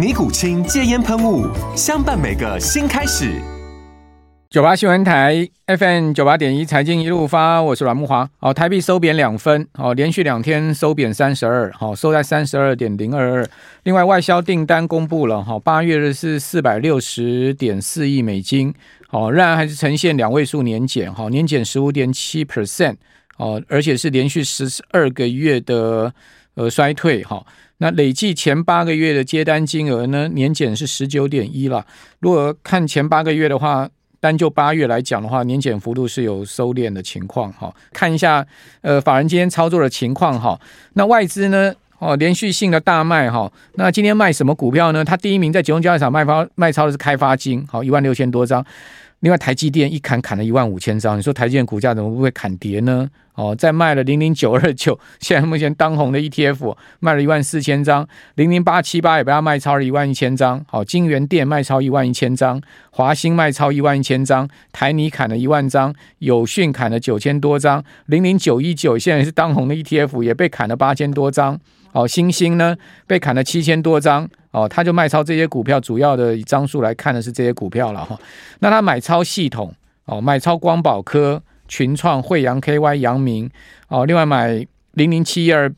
尼古清戒烟喷雾，相伴每个新开始。九八新闻台 FM 九八点一财经一路发，我是阮木华。好，台币收贬两分，好，连续两天收贬三十二，好，收在三十二点零二二。另外，外销订单公布了，哈，八月的是四百六十点四亿美金，好，仍然还是呈现两位数年减，哈，年减十五点七 percent，哦，而且是连续十二个月的呃衰退，哈。那累计前八个月的接单金额呢，年减是十九点一了。如果看前八个月的话，单就八月来讲的话，年减幅度是有收敛的情况哈。看一下呃，法人今天操作的情况哈。那外资呢，哦，连续性的大卖哈。那今天卖什么股票呢？它第一名在集中交易场卖方卖超的是开发金，好，一万六千多张。另外，台积电一砍砍了一万五千张，你说台积电股价怎么不会砍跌呢？哦，再卖了零零九二九，现在目前当红的 ETF 卖了一万四千张，零零八七八也被它卖超了一万一千张。好，京元电卖超一万一千张，华兴卖超一万一千张，台泥砍了一万张，友讯砍了九千多张，零零九一九现在是当红的 ETF 也被砍了八千多张。哦，新星呢被砍了七千多张。哦，他就卖超这些股票，主要的以张数来看的是这些股票了哈。那他买超系统，哦，买超光宝科、群创、惠阳、KY、阳明，哦，另外买零零七一二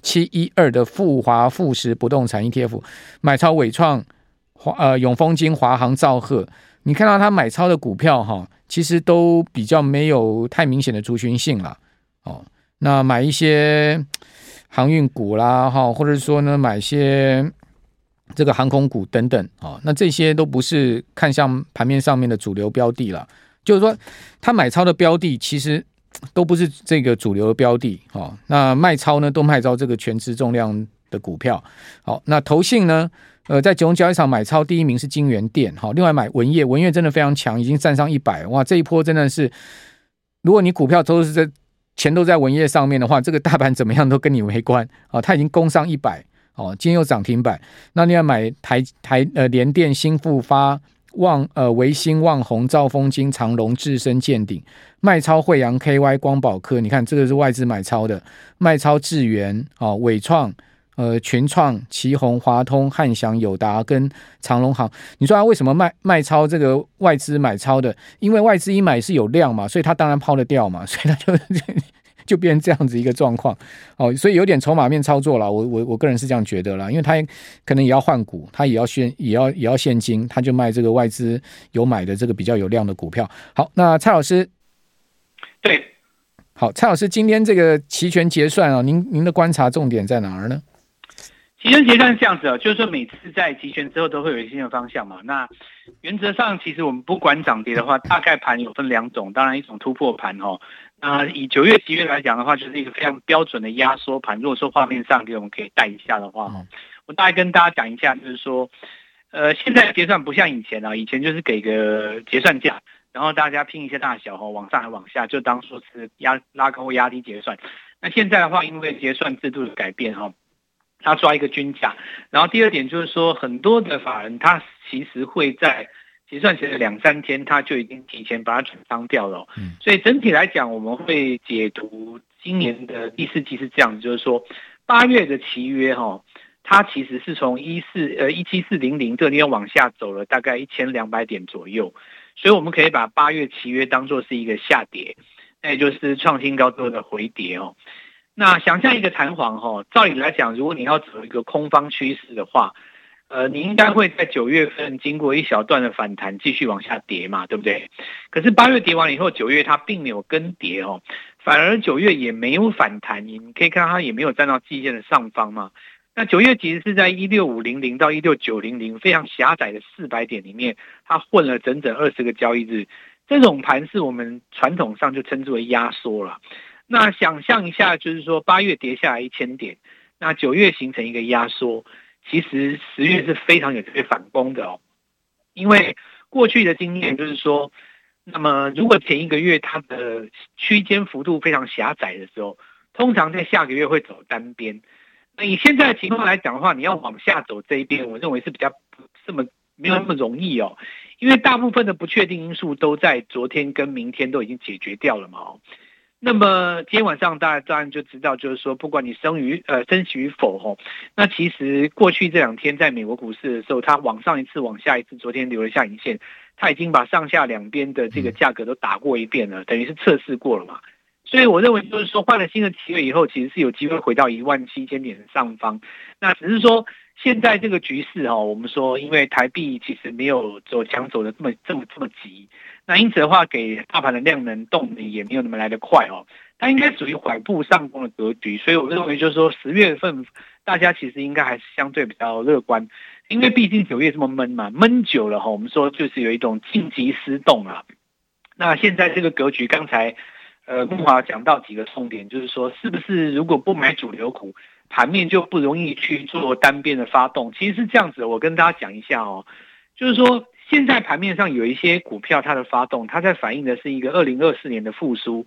七一二的富华富时不动产 ETF，买超伟创、华呃永丰金、华航、兆赫。你看到他买超的股票哈，其实都比较没有太明显的族群性了。哦，那买一些航运股啦，哈，或者说呢，买些。这个航空股等等啊，那这些都不是看向盘面上面的主流标的了。就是说，他买超的标的其实都不是这个主流的标的啊。那卖超呢，都卖超这个全值重量的股票。好，那投信呢，呃，在九龙交易场买超第一名是金元电。好，另外买文业，文业真的非常强，已经站上一百。哇，这一波真的是，如果你股票都是在钱都在文业上面的话，这个大盘怎么样都跟你没关啊。它已经攻上一百。哦，今天又涨停板，那你要买台台呃联电、新富发、旺呃维新、旺宏、兆丰金、长隆、智深、建鼎，卖超惠阳 KY、光宝科，你看这个是外资买超的，卖超智源、哦伟创、呃群创、奇宏、华通、汉翔、友达跟长隆行，你说他为什么卖卖超这个外资买超的？因为外资一买是有量嘛，所以他当然抛得掉嘛，所以他就。就变成这样子一个状况哦，所以有点筹码面操作了。我我我个人是这样觉得啦，因为他可能也要换股，他也要现也要也要现金，他就卖这个外资有买的这个比较有量的股票。好，那蔡老师，对，好，蔡老师，今天这个期权结算啊，您您的观察重点在哪儿呢？期权结算是这样子哦，就是说每次在集权之后都会有新的方向嘛。那原则上，其实我们不管涨跌的话，大概盘有分两种，当然一种突破盘哦。那以九月、十月来讲的话，就是一个非常标准的压缩盘。如果说画面上给我们可以带一下的话，我大概跟大家讲一下，就是说，呃，现在结算不像以前啊，以前就是给个结算价，然后大家拼一些大小哈，往上还往下，就当说是压拉高或压低结算。那现在的话，因为结算制度的改变哈，他抓一个均价，然后第二点就是说，很多的法人他其实会在。结算前的两三天，他就已经提前把它转仓掉了。嗯，所以整体来讲，我们会解读今年的第四季是这样子，就是说八月的期约哈，它其实是从一四呃一七四零零这个地方往下走了大概一千两百点左右，所以我们可以把八月期约当做是一个下跌，那也就是创新高之后的回跌哦。那想象一个弹簧哈，照理来讲，如果你要走一个空方趋势的话。呃，你应该会在九月份经过一小段的反弹，继续往下跌嘛，对不对？可是八月跌完了以后，九月它并没有跟跌哦，反而九月也没有反弹，你可以看到它也没有站到季线的上方嘛。那九月其实是在一六五零零到一六九零零非常狭窄的四百点里面，它混了整整二十个交易日。这种盘是我们传统上就称之为压缩了。那想象一下，就是说八月跌下来一千点，那九月形成一个压缩，其实十月是非常有机会反攻的哦。因为过去的经验就是说，那么如果前一个月它的区间幅度非常狭窄的时候，通常在下个月会走单边。那以现在的情况来讲的话，你要往下走这一边，我认为是比较不这么没有那么容易哦，因为大部分的不确定因素都在昨天跟明天都已经解决掉了嘛。哦，那么今天晚上大家当然就知道，就是说不管你升与呃升息与否吼，那其实过去这两天在美国股市的时候，它往上一次往下一次，昨天留了下影线，它已经把上下两边的这个价格都打过一遍了，等于是测试过了嘛。所以我认为就是说，换了新的契约以后，其实是有机会回到一万七千点的上方。那只是说，现在这个局势哈，我们说，因为台币其实没有走强走的这么这么这么急，那因此的话，给大盘的量能动力也没有那么来得快哦。它应该属于缓步上攻的格局。所以我认为就是说，十月份大家其实应该还是相对比较乐观，因为毕竟九月这么闷嘛，闷久了哈，我们说就是有一种静极思动啊。那现在这个格局，刚才。呃，慕驊讲到几个重点，就是说，是不是如果不买主流股，盘面就不容易去做单边的发动？其实是这样子，我跟大家讲一下哦，就是说，现在盘面上有一些股票，它的发动，它在反映的是一个二零二四年的复苏。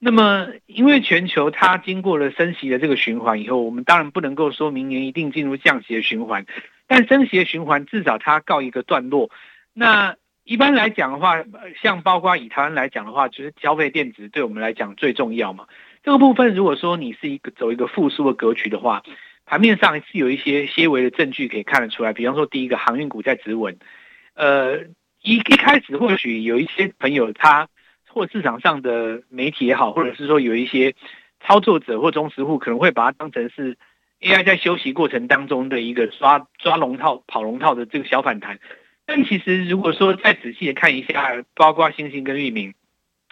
那么，因为全球它经过了升息的这个循环以后，我们当然不能够说明年一定进入降息的循环，但升息的循环至少它告一个段落。那一般来讲的话，像包括以台湾来讲的话，就是消费电子对我们来讲最重要嘛。这个部分如果说你是一个走一个复苏的格局的话，盘面上是有一些些微的证据可以看得出来。比方说，第一个航运股在止稳，呃，一一开始或许有一些朋友他或市场上的媒体也好，或者是说有一些操作者或中实户可能会把它当成是 AI 在休息过程当中的一个抓抓龙套跑龙套的这个小反弹。但其实，如果说再仔细的看一下，包括星星跟玉明，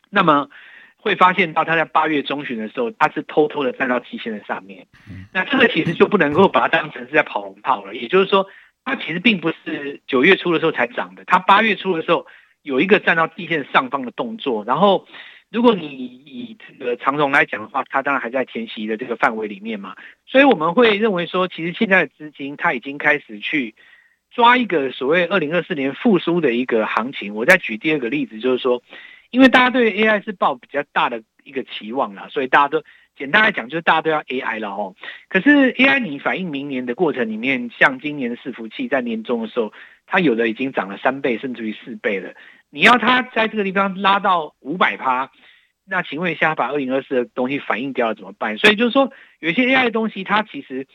那么会发现到他在八月中旬的时候，他是偷偷的站到期线的上面。那这个其实就不能够把它当成是在跑龙套了。也就是说，它其实并不是九月初的时候才涨的，它八月初的时候有一个站到地线上方的动作。然后，如果你以这个长荣来讲的话，它当然还在填息的这个范围里面嘛。所以我们会认为说，其实现在的资金它已经开始去。抓一个所谓二零二四年复苏的一个行情，我再举第二个例子，就是说，因为大家对 AI 是抱比较大的一个期望啦，所以大家都简单来讲，就是大家都要 AI 了哦。可是 AI 你反映明年的过程里面，像今年的伺服器在年终的时候，它有的已经涨了三倍甚至于四倍了。你要它在这个地方拉到五百趴，那请问一下，把二零二四的东西反映掉了怎么办？所以就是说，有些 AI 的东西，它其实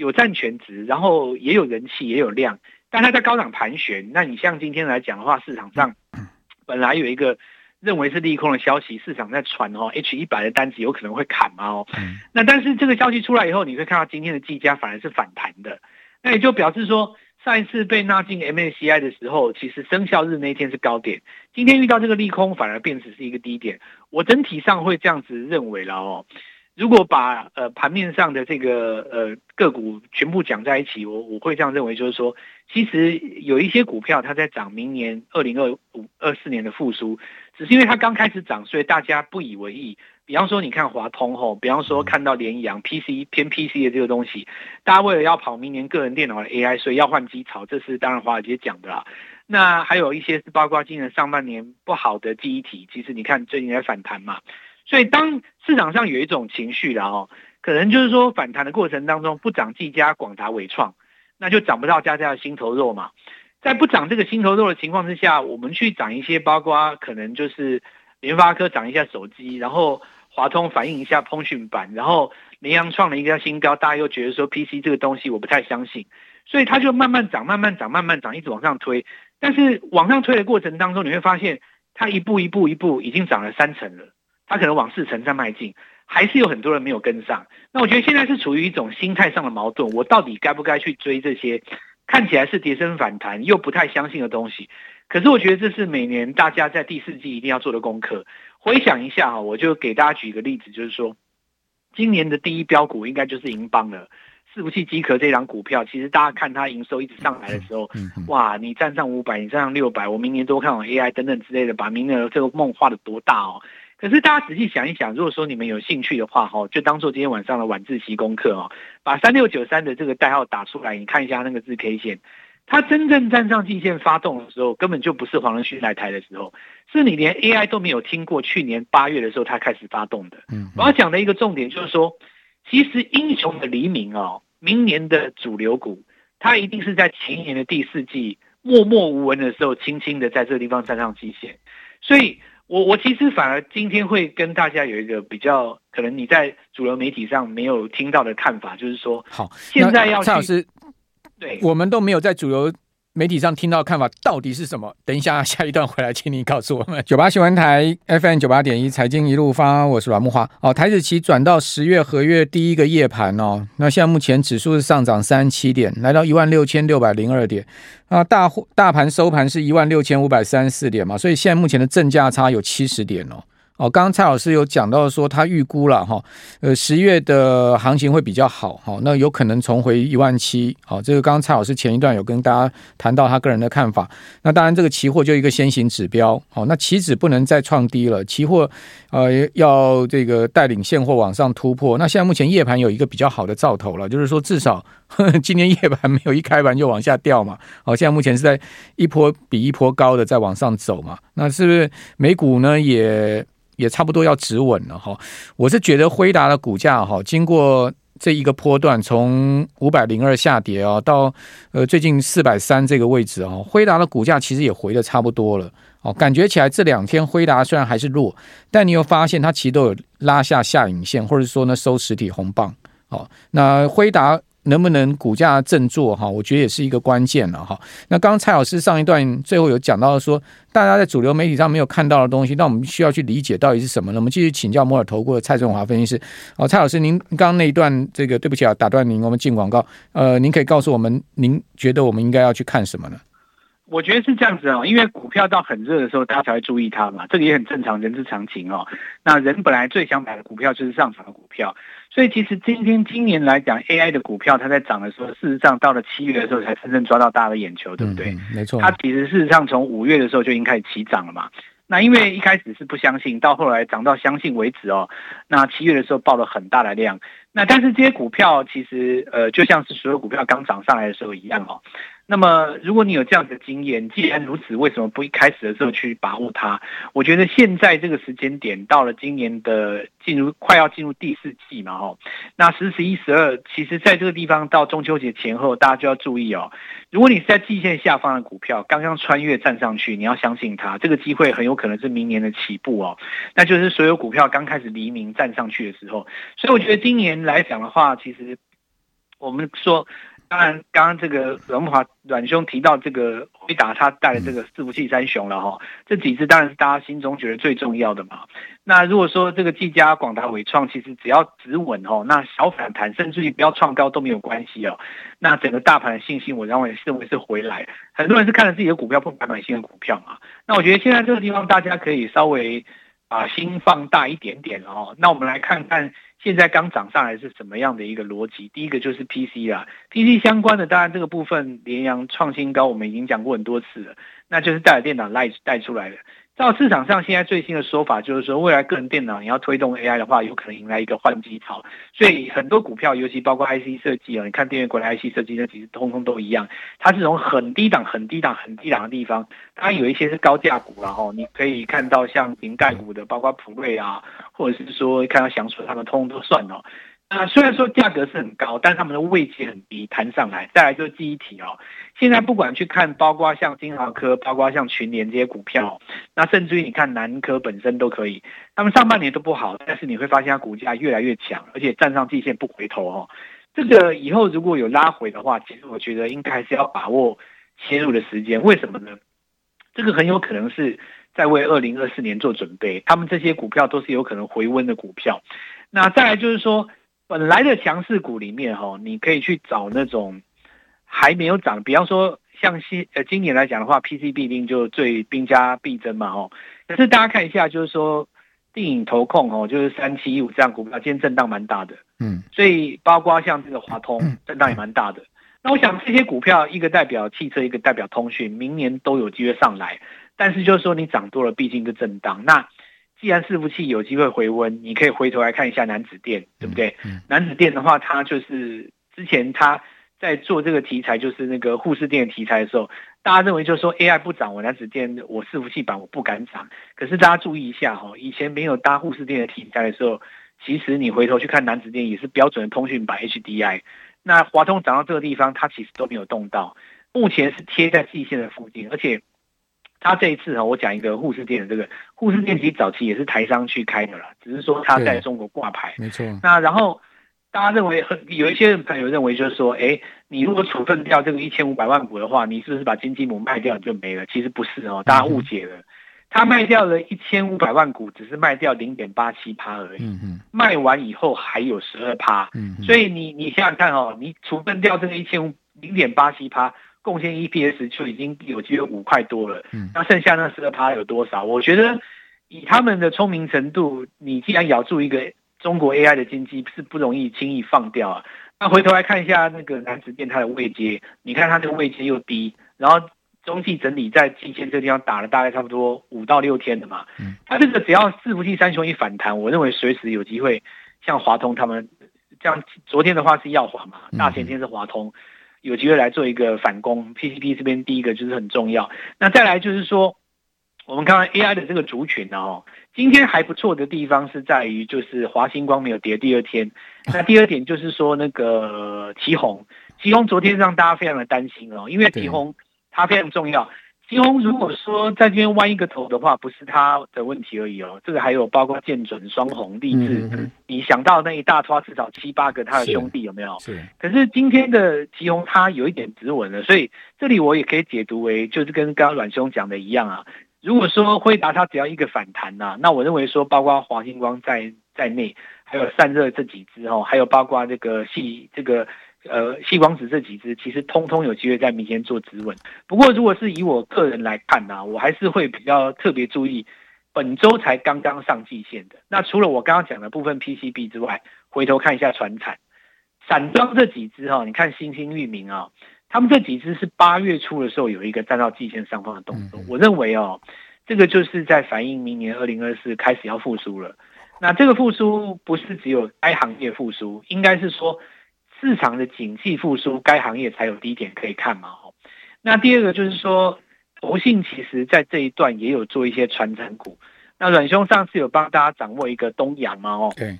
有占全值，然后也有人气，也有量。但它在高档盘旋，那你像今天来讲的话，市场上本来有一个认为是利空的消息，市场在传哦，H 一百的单子有可能会砍嘛哦，那但是这个消息出来以后，你会看到今天的技嘉反而是反弹的，那也就表示说上一次被纳进 MSCI 的时候，其实生效日那一天是高点，今天遇到这个利空反而变成是一个低点，我整体上会这样子认为了哦。如果把呃盘面上的这个呃个股全部讲在一起，我我会这样认为，就是说，其实有一些股票它在涨，明年二零二五二四年的复苏，只是因为它刚开始涨，所以大家不以为意。比方说，你看华通吼，比方说看到联阳 PC 偏 PC 的这个东西，大家为了要跑明年个人电脑的 AI，所以要换机槽，这是当然华尔街讲的啦。那还有一些是包括今年上半年不好的记忆体，其实你看最近在反弹嘛。所以，当市场上有一种情绪然后可能就是说反弹的过程当中不涨技嘉、广达、纬创，那就涨不到家家的心头肉嘛。在不涨这个心头肉的情况之下，我们去涨一些，包括可能就是联发科涨一下手机，然后华通反映一下通讯板，然后联阳创了一个新高，大家又觉得说 PC 这个东西我不太相信，所以它就慢慢涨、慢慢涨、慢慢涨，一直往上推。但是往上推的过程当中，你会发现它一步一步一步已经涨了三成了。它可能往四成在迈进，还是有很多人没有跟上。那我觉得现在是处于一种心态上的矛盾，我到底该不该去追这些看起来是跌升反弹又不太相信的东西？可是我觉得这是每年大家在第四季一定要做的功课。回想一下哈，我就给大家举一个例子，就是说，今年的第一标股应该就是银邦了。伺服器机壳这档股票，其实大家看它营收一直上来的时候，哇，你站上五百，你站上六百，我明年多看好 AI 等等之类的，把明年的这个梦画的多大哦。可是大家仔细想一想，如果说你们有兴趣的话，哈，就当做今天晚上的晚自习功课哦，把三六九三的这个代号打出来，你看一下那个字 K 线，它真正站上季线发动的时候，根本就不是黄仁勋来台的时候，是你连 AI 都没有听过，去年八月的时候它开始发动的。我要讲的一个重点就是说。其实英雄的黎明哦，明年的主流股，它一定是在前年的第四季默默无闻的时候，轻轻的在这个地方站上季线。所以我我其实反而今天会跟大家有一个比较，可能你在主流媒体上没有听到的看法，就是说，好，现在要蔡老师，对，我们都没有在主流。媒体上听到看法到底是什么？等一下 下一段回来，请你告诉我们。九八新闻台 FM 九八点一财经一路发，我是阮木华。哦，台指期转到十月合约第一个夜盘哦，那现在目前指数是上涨三十七点，来到一万六千六百零二点。啊，大大盘收盘是一万六千五百三十四点嘛，所以现在目前的正价差有七十点哦。哦，刚刚蔡老师有讲到说，他预估了哈，呃，十月的行情会比较好，哈，那有可能重回一万七，好，这个刚刚蔡老师前一段有跟大家谈到他个人的看法，那当然这个期货就一个先行指标，好，那期指不能再创低了，期货呃要这个带领现货往上突破，那现在目前夜盘有一个比较好的兆头了，就是说至少呵呵今天夜盘没有一开盘就往下掉嘛，好，现在目前是在一波比一波高的在往上走嘛，那是不是美股呢也？也差不多要止稳了哈，我是觉得辉达的股价哈，经过这一个波段，从五百零二下跌啊，到呃最近四百三这个位置啊，辉达的股价其实也回的差不多了哦，感觉起来这两天辉达虽然还是弱，但你又发现它其实都有拉下下影线，或者说呢收实体红棒哦，那辉达。能不能股价振作哈？我觉得也是一个关键了哈。那刚刚蔡老师上一段最后有讲到说，大家在主流媒体上没有看到的东西，那我们需要去理解到底是什么呢？我们继续请教摩尔投顾的蔡振华分析师。哦，蔡老师，您刚刚那一段这个对不起啊，打断您，我们进广告。呃，您可以告诉我们，您觉得我们应该要去看什么呢？我觉得是这样子哦，因为股票到很热的时候，大家才会注意它嘛，这个也很正常，人之常情哦。那人本来最想买的股票就是上涨的股票。所以其实今天今年来讲，AI 的股票它在涨的时候，事实上到了七月的时候才真正抓到大家的眼球，对不对？嗯，没错。它其实事实上从五月的时候就已经开始起涨了嘛。那因为一开始是不相信，到后来涨到相信为止哦。那七月的时候爆了很大的量。那但是这些股票其实呃，就像是所有股票刚涨上来的时候一样哦。那么，如果你有这样的经验，既然如此，为什么不一开始的时候去把握它？我觉得现在这个时间点到了今年的进入快要进入第四季嘛，吼，那十、十一、十二，其实在这个地方到中秋节前后，大家就要注意哦。如果你是在季线下方的股票刚刚穿越站上去，你要相信它，这个机会很有可能是明年的起步哦。那就是所有股票刚开始黎明站上去的时候，所以我觉得今年来讲的话，其实我们说。当然，刚刚这个阮华阮兄提到这个辉达，他带的这个伺服器三雄了哈，这几支当然是大家心中觉得最重要的嘛。那如果说这个技嘉、广达、纬创，其实只要止稳哦，那小反弹甚至于不要创高都没有关系哦。那整个大盘的信心，我认为认为是回来。很多人是看着自己的股票不买买新的股票嘛。那我觉得现在这个地方大家可以稍微把心放大一点点哦。那我们来看看。现在刚涨上来是什么样的一个逻辑？第一个就是 PC 啦，PC 相关的，当然这个部分联阳创新高，我们已经讲过很多次了，那就是戴尔电脑带带出来的。到市场上现在最新的说法就是说，未来个人电脑你要推动 AI 的话，有可能迎来一个换机潮，所以很多股票，尤其包括 IC 设计啊，你看电源管理 IC 设计，那其实通通都一样，它是从很低档、很低档、很低档的地方，当然有一些是高价股，然后你可以看到像瓶盖股的，包括普瑞啊，或者是说看到祥顺他们通通都算哦。那虽然说价格是很高，但他们的位阶很低，弹上来。再来就是记忆体哦，现在不管去看，包括像金豪科，包括像群联这些股票，那甚至于你看南科本身都可以，他们上半年都不好，但是你会发现它股价越来越强，而且站上季线不回头哦。这个以后如果有拉回的话，其实我觉得应该还是要把握切入的时间。为什么呢？这个很有可能是在为二零二四年做准备，他们这些股票都是有可能回温的股票。那再来就是说。本来的强势股里面，哈，你可以去找那种还没有涨，比方说像新呃今年来讲的话，PCB 一定就最兵家必争嘛哦。可是大家看一下，就是说电影投控哦，就是三七一五这样股票，今天震荡蛮大的，嗯，所以包括像这个华通震荡也蛮大的。那我想这些股票，一个代表汽车，一个代表通讯，明年都有机会上来。但是就是说你涨多了，毕竟是震荡。那既然伺服器有机会回温，你可以回头来看一下南子电，对不对？楠梓电的话，它就是之前它在做这个题材，就是那个护士电的题材的时候，大家认为就是说 AI 不涨，我南子电我伺服器板我不敢涨。可是大家注意一下哈，以前没有搭护士电的题材的时候，其实你回头去看南子电也是标准的通讯版 HDI。那华通涨到这个地方，它其实都没有动到，目前是贴在季线的附近，而且它这一次哈，我讲一个护士店的这个护士店，其实早期也是台商去开的啦，只是说他在中国挂牌，没错。那然后大家认为很有一些朋友认为就是说，哎，你如果处分掉这个一千五百万股的话，你是不是把金鸡母卖掉就没了？其实不是哦，大家误解了。嗯他卖掉了一千五百万股，只是卖掉零点八七趴而已。嗯嗯，卖完以后还有十二趴。嗯，所以你你想想看哦，你处分掉这个一千五零点八七趴，贡献 EPS 就已经有机会五块多了。嗯，那剩下那十二趴有多少？我觉得以他们的聪明程度，你既然咬住一个中国 AI 的经济，是不容易轻易放掉啊。那回头来看一下那个南子电它的位阶，你看它这个位阶又低，然后。中继整理在季线这个地方打了大概差不多五到六天的嘛，嗯，它这个只要伺服器三雄一反弹，我认为随时有机会像华通他们这样，昨天的话是耀华嘛，大前天是华通，有机会来做一个反攻。PCP 这边第一个就是很重要，那再来就是说，我们看看 AI 的这个族群哦，今天还不错的地方是在于就是华星光没有跌第二天，那第二点就是说那个奇鋐，奇鋐昨天让大家非常的担心哦，因为奇鋐。它非常重要。奇鋐如果说在这边弯一个头的话，不是他的问题而已哦。这个还有包括建准、双红、励志，嗯，你想到那一大撮至少七八个他的兄弟有没有？是。可是今天的奇鋐它有一点止稳了，所以这里我也可以解读为，就是跟刚刚阮兄讲的一样啊。如果说辉达它只要一个反弹呐，那我认为说包括华星光在在内，还有散热这几只哦，还有包括这个系这个。呃，矽光子这几只其实通通有机会在明天做止稳。不过，如果是以我个人来看呢、啊，我还是会比较特别注意本周才刚刚上季线的。那除了我刚刚讲的部分 PCB 之外，回头看一下传产、散装这几只哈、哦，你看新兴、域名啊，他们这几只是八月初的时候有一个站到季线上方的动作。我认为哦，这个就是在反映明年二零二四开始要复苏了。那这个复苏不是只有该行业复苏，应该是说。市场的景气复苏，该行业才有低点可以看嘛？那第二个就是说，投信其实在这一段也有做一些传承股。那阮兄上次有帮大家掌握一个东阳嘛？哦，对，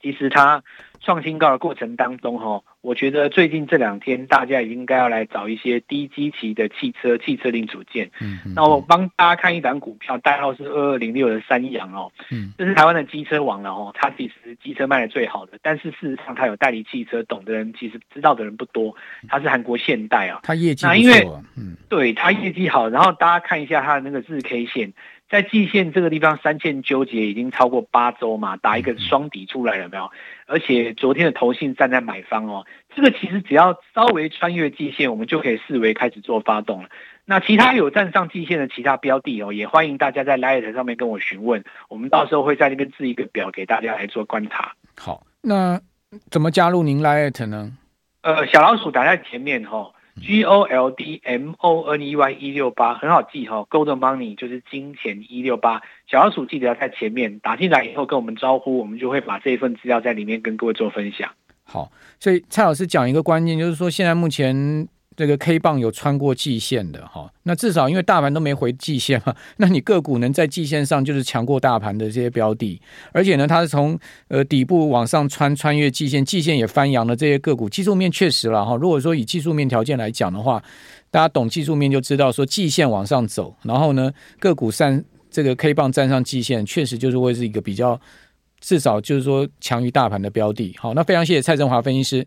其实它创新高的过程当中，哈。我觉得最近这两天，大家也应该要来找一些低基期的汽车、汽车零组件。嗯，那我帮大家看一档股票，代号是二二零六的三阳哦。嗯，这是台湾的机车王了哦。它其实机车卖的最好的，但是事实上它有代理汽车，懂的人其实知道的人不多。它是韩国现代啊。它业绩不错。那因为，嗯，对，它业绩好。然后大家看一下它的那个日 K 线。在季线这个地方，三线纠结已经超过八周嘛，打一个双底出来了没有？而且昨天的投信站在买方哦，这个其实只要稍微穿越季线，我们就可以视为开始做发动了。那其他有站上季线的其他标的哦，也欢迎大家在 Line 上面跟我询问，我们到时候会在那边制一个表给大家来做观察。好，那怎么加入您 Line 呢？呃，小老鼠打在前面哈、哦。G O L D M O N E Y 一六八很好记哈，Gold Money 就是金钱一六八，小老鼠记得要在前面打进来以后跟我们招呼，我们就会把这一份资料在里面跟各位做分享。好，所以蔡老师讲一个关键，就是说现在目前。这个 K 棒有穿过季线的哈，那至少因为大盘都没回季线嘛，那你个股能在季线上就是强过大盘的这些标的，而且呢，它是从呃底部往上穿穿越季线，季线也翻扬了这些个股，技术面确实了哈。如果说以技术面条件来讲的话，大家懂技术面就知道说季线往上走，然后呢个股上这个 K 棒站上季线，确实就是会是一个比较至少就是说强于大盘的标的。好，那非常谢谢蔡振华分析师。